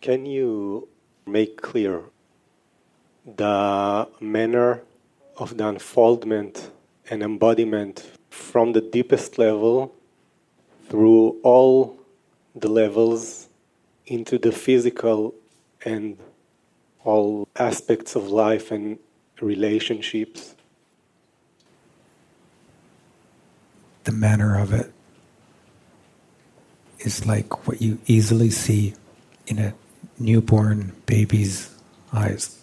Can you make clear the manner of the unfoldment and embodiment from the deepest level through all the levels into the physical and all aspects of life and relationships? The manner of it is like what you easily see in a newborn baby's eyes.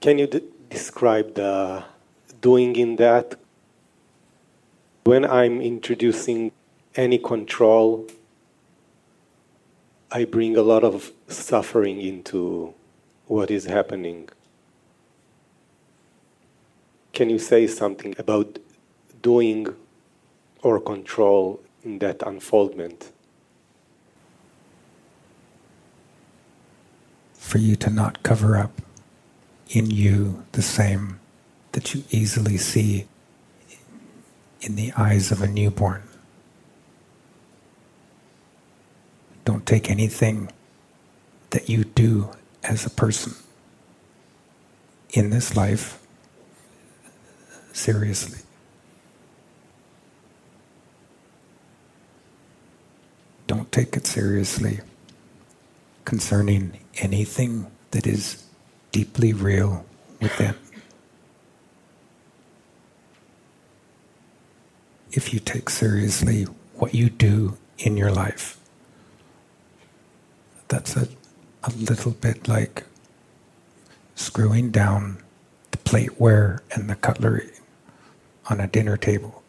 Can you describe the doing in that? When I'm introducing any control, I bring a lot of suffering into what is happening. Can you say something about doing or control in that unfoldment? For you to not cover up in you the same that you easily see in the eyes of a newborn. Don't take anything that you do as a person in this life seriously. Don't take it seriously concerning anything that is deeply real within. If you take seriously what you do in your life, that's a, a little bit like screwing down the plateware and the cutlery on a dinner table,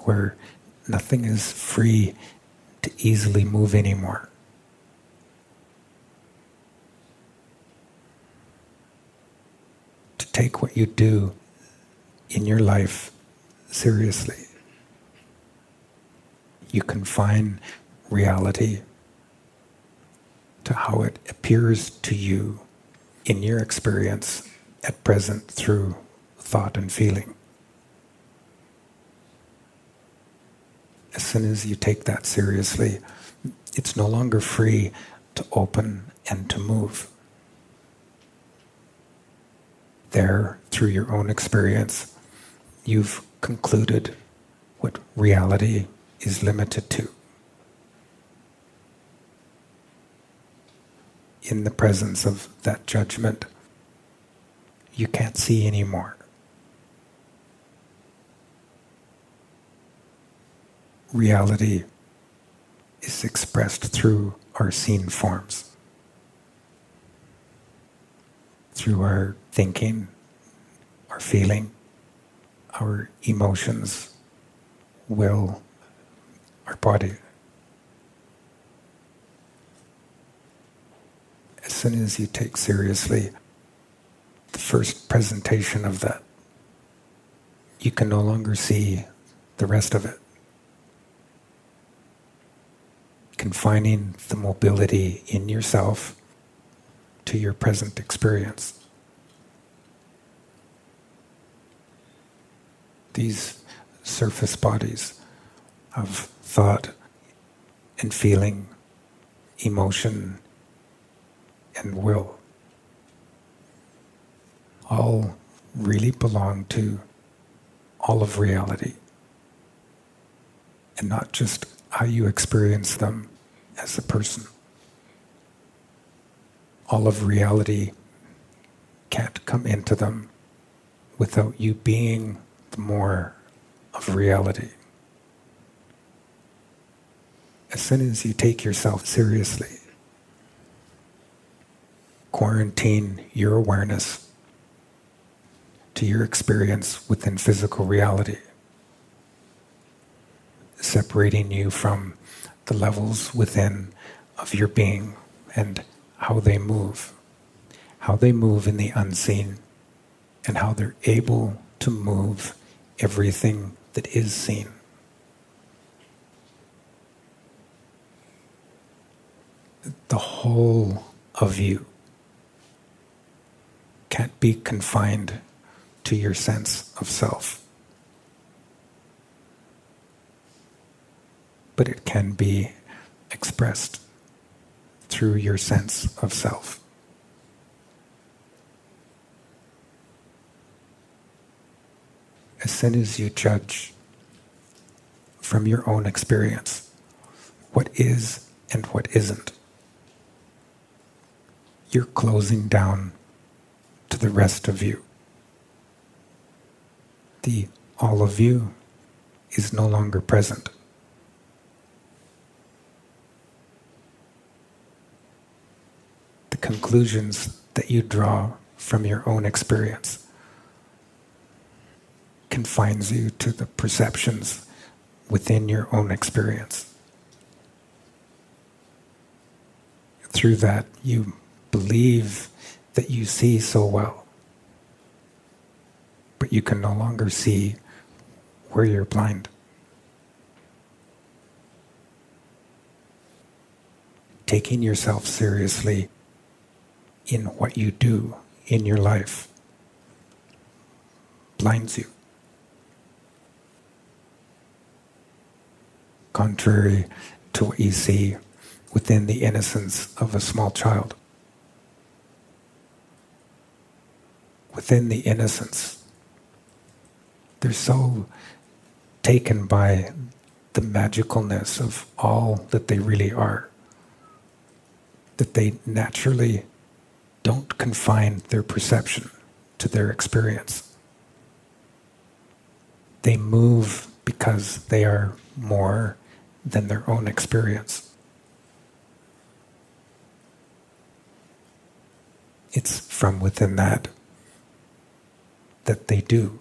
where nothing is free to easily move anymore. To take what you do in your life seriously. You confine reality to how it appears to you in your experience at present through thought and feeling. As soon as you take that seriously, it's no longer free to open and to move. There, through your own experience, you've concluded what reality is limited to. In the presence of that judgment, you can't see anymore. Reality is expressed through our seen forms, through our thinking, our feeling, our emotions, will, our body. As soon as you take seriously the first presentation of that, you can no longer see the rest of it. Confining the mobility in yourself to your present experience. these surface bodies of thought and feeling, emotion and will all really belong to all of reality and not just how you experience them as a person. All of reality can't come into them without you being the more of reality. As soon as you take yourself seriously, quarantine your awareness to your experience within physical reality, separating you from the levels within of your being and how they move, how they move in the unseen, and how they're able to move everything that is seen. The whole of you can't be confined to your sense of self. But it can be expressed through your sense of self. As soon as you judge from your own experience what is and what isn't, you're closing down to the rest of you. The all of you is no longer present. The conclusions that you draw from your own experience confines you to the perceptions within your own experience. Through that, you believe that you see so well, but you can no longer see where you're blind. Taking yourself seriously in what you do in your life blinds you. Contrary to what you see within the innocence of a small child. Within the innocence, they're so taken by the magicalness of all that they really are. That they naturally don't confine their perception to their experience. They move because they are more than their own experience. It's from within that that they do.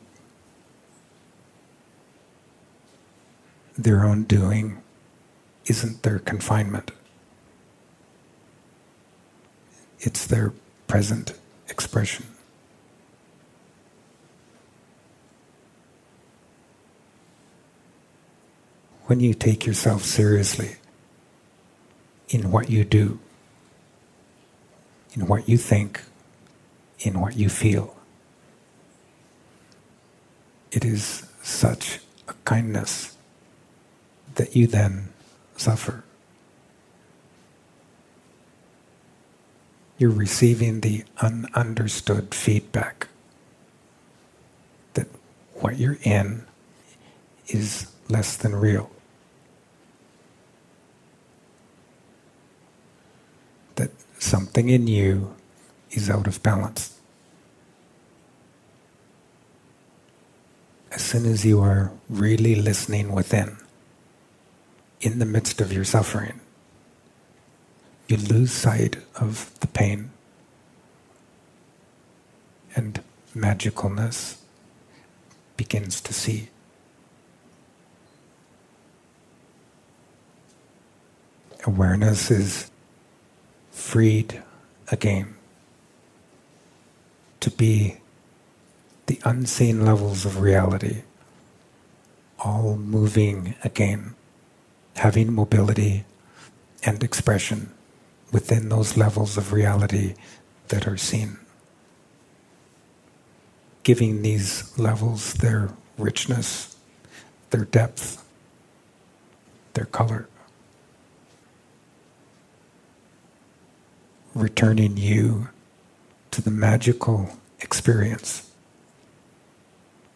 their own doing isn't their confinement. It's their present expression. When you take yourself seriously in what you do, in what you think, in what you feel, it is such a kindness that you then suffer. You're receiving the ununderstood feedback that what you're in is less than real. That something in you is out of balance. As soon as you are really listening within, in the midst of your suffering, you lose sight of the pain and magicalness begins to see. Awareness is freed again to be the unseen levels of reality, all moving again having mobility and expression within those levels of reality that are seen. Giving these levels their richness, their depth, their color. Returning you to the magical experience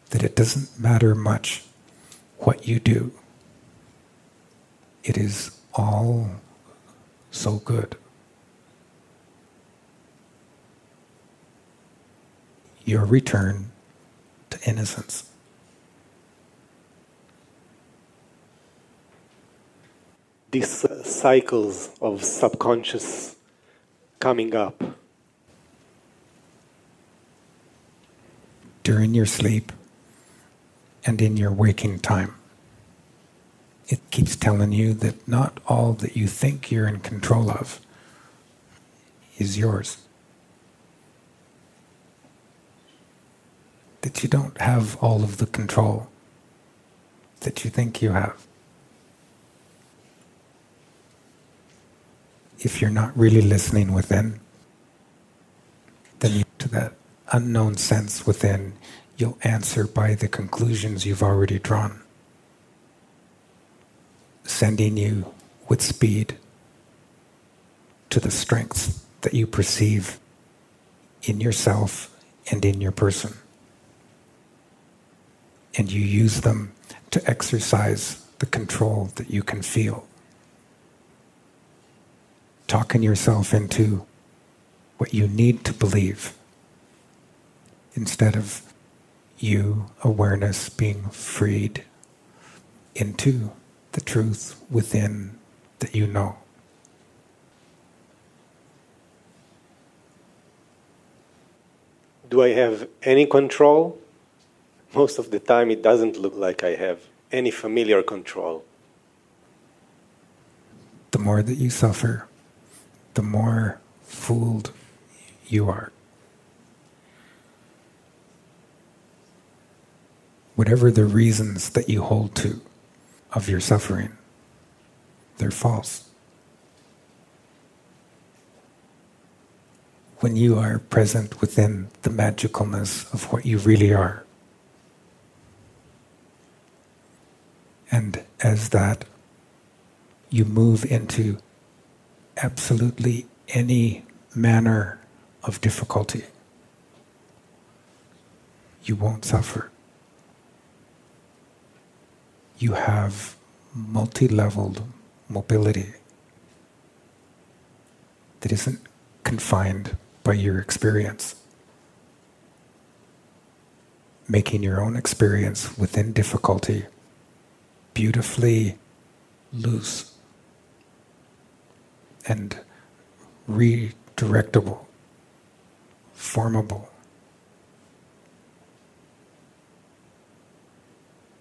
that it doesn't matter much what you do it is all so good. Your return to innocence. These uh, cycles of subconscious coming up. During your sleep and in your waking time it keeps telling you that not all that you think you're in control of is yours. That you don't have all of the control that you think you have. If you're not really listening within, then to that unknown sense within, you'll answer by the conclusions you've already drawn sending you with speed to the strengths that you perceive in yourself and in your person. And you use them to exercise the control that you can feel. Talking yourself into what you need to believe instead of you, awareness, being freed into the truth within that you know. Do I have any control? Most of the time, it doesn't look like I have any familiar control. The more that you suffer, the more fooled you are. Whatever the reasons that you hold to of your suffering, they're false. When you are present within the magicalness of what you really are, and as that, you move into absolutely any manner of difficulty. You won't suffer. You have multi leveled mobility that isn't confined by your experience. Making your own experience within difficulty beautifully loose and redirectable formable.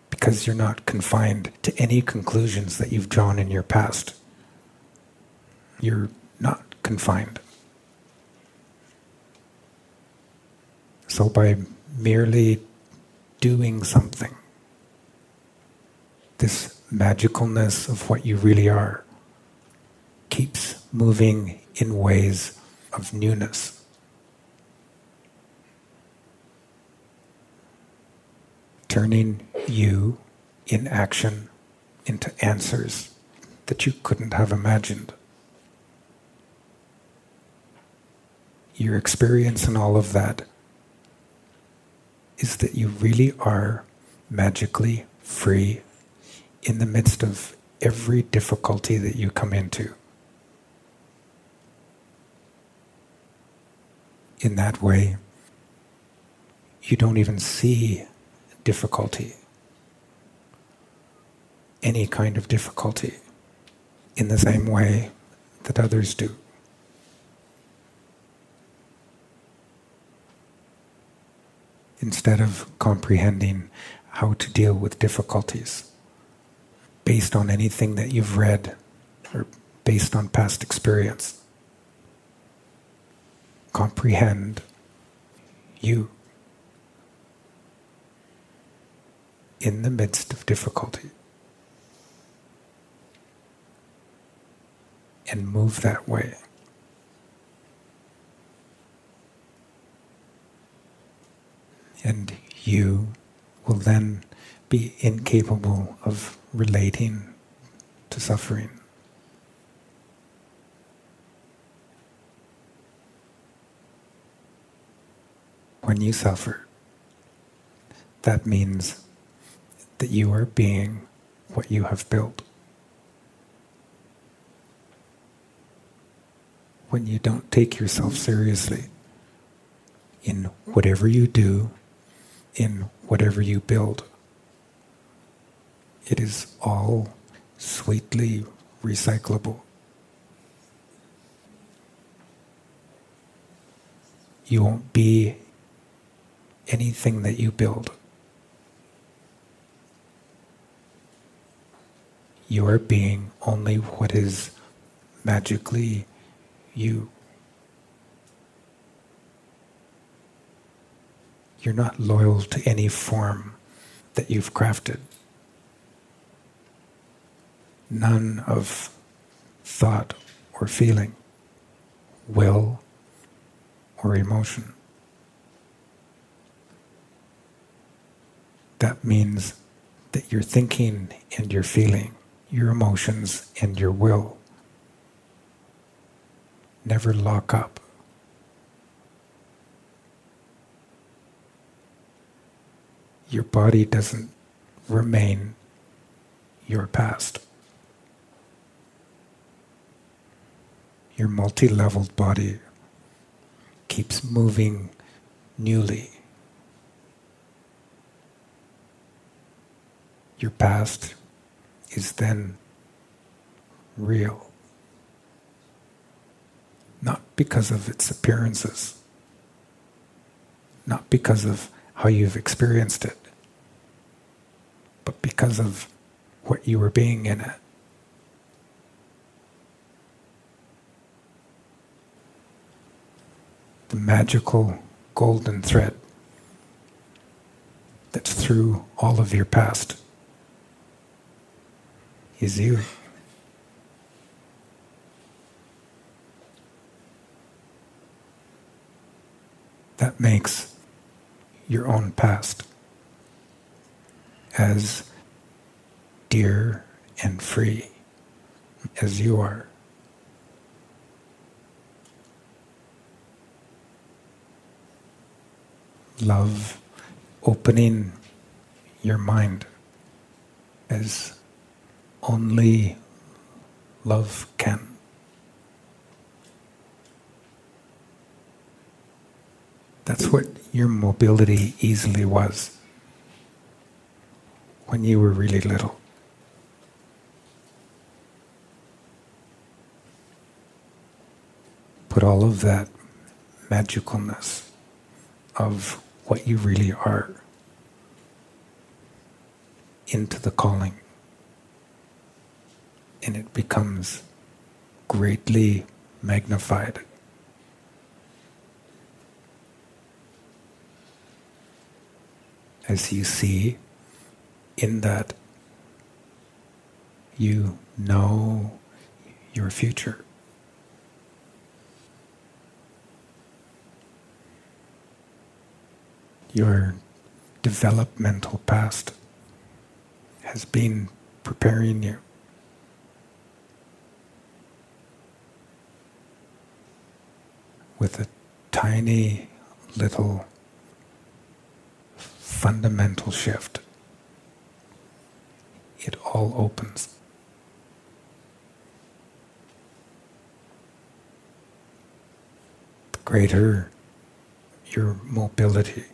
Because you're not confined to any conclusions that you've drawn in your past. You're not confined. So, by merely doing something, this magicalness of what you really are keeps moving in ways of newness. turning you in action into answers that you couldn't have imagined. Your experience in all of that is that you really are magically free in the midst of every difficulty that you come into. In that way, you don't even see difficulty, any kind of difficulty, in the same way that others do. Instead of comprehending how to deal with difficulties based on anything that you've read or based on past experience, comprehend you. in the midst of difficulty. And move that way. And you will then be incapable of relating to suffering. When you suffer, that means that you are being what you have built. When you don't take yourself seriously in whatever you do, in whatever you build, it is all sweetly recyclable. You won't be anything that you build. you are being only what is magically you. You're not loyal to any form that you've crafted. None of thought or feeling, will or emotion. That means that your thinking and your feeling your emotions and your will never lock up. Your body doesn't remain your past. Your multi leveled body keeps moving newly. Your past is then real. Not because of its appearances, not because of how you've experienced it, but because of what you were being in it. The magical golden thread that's through all of your past is you. That makes your own past as dear and free as you are. Love opening your mind as only love can. That's what your mobility easily was when you were really little. Put all of that magicalness of what you really are into the calling and it becomes greatly magnified. As you see in that you know your future. Your developmental past has been preparing you. with a tiny little fundamental shift, it all opens. The greater your mobility,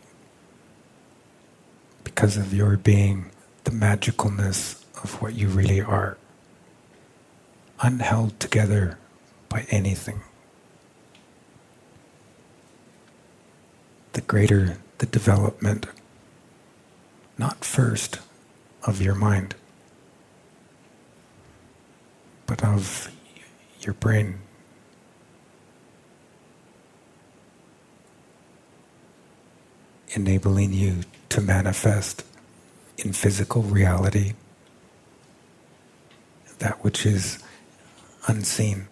because of your being the magicalness of what you really are, unheld together by anything. the greater the development, not first of your mind, but of your brain. Enabling you to manifest in physical reality that which is unseen.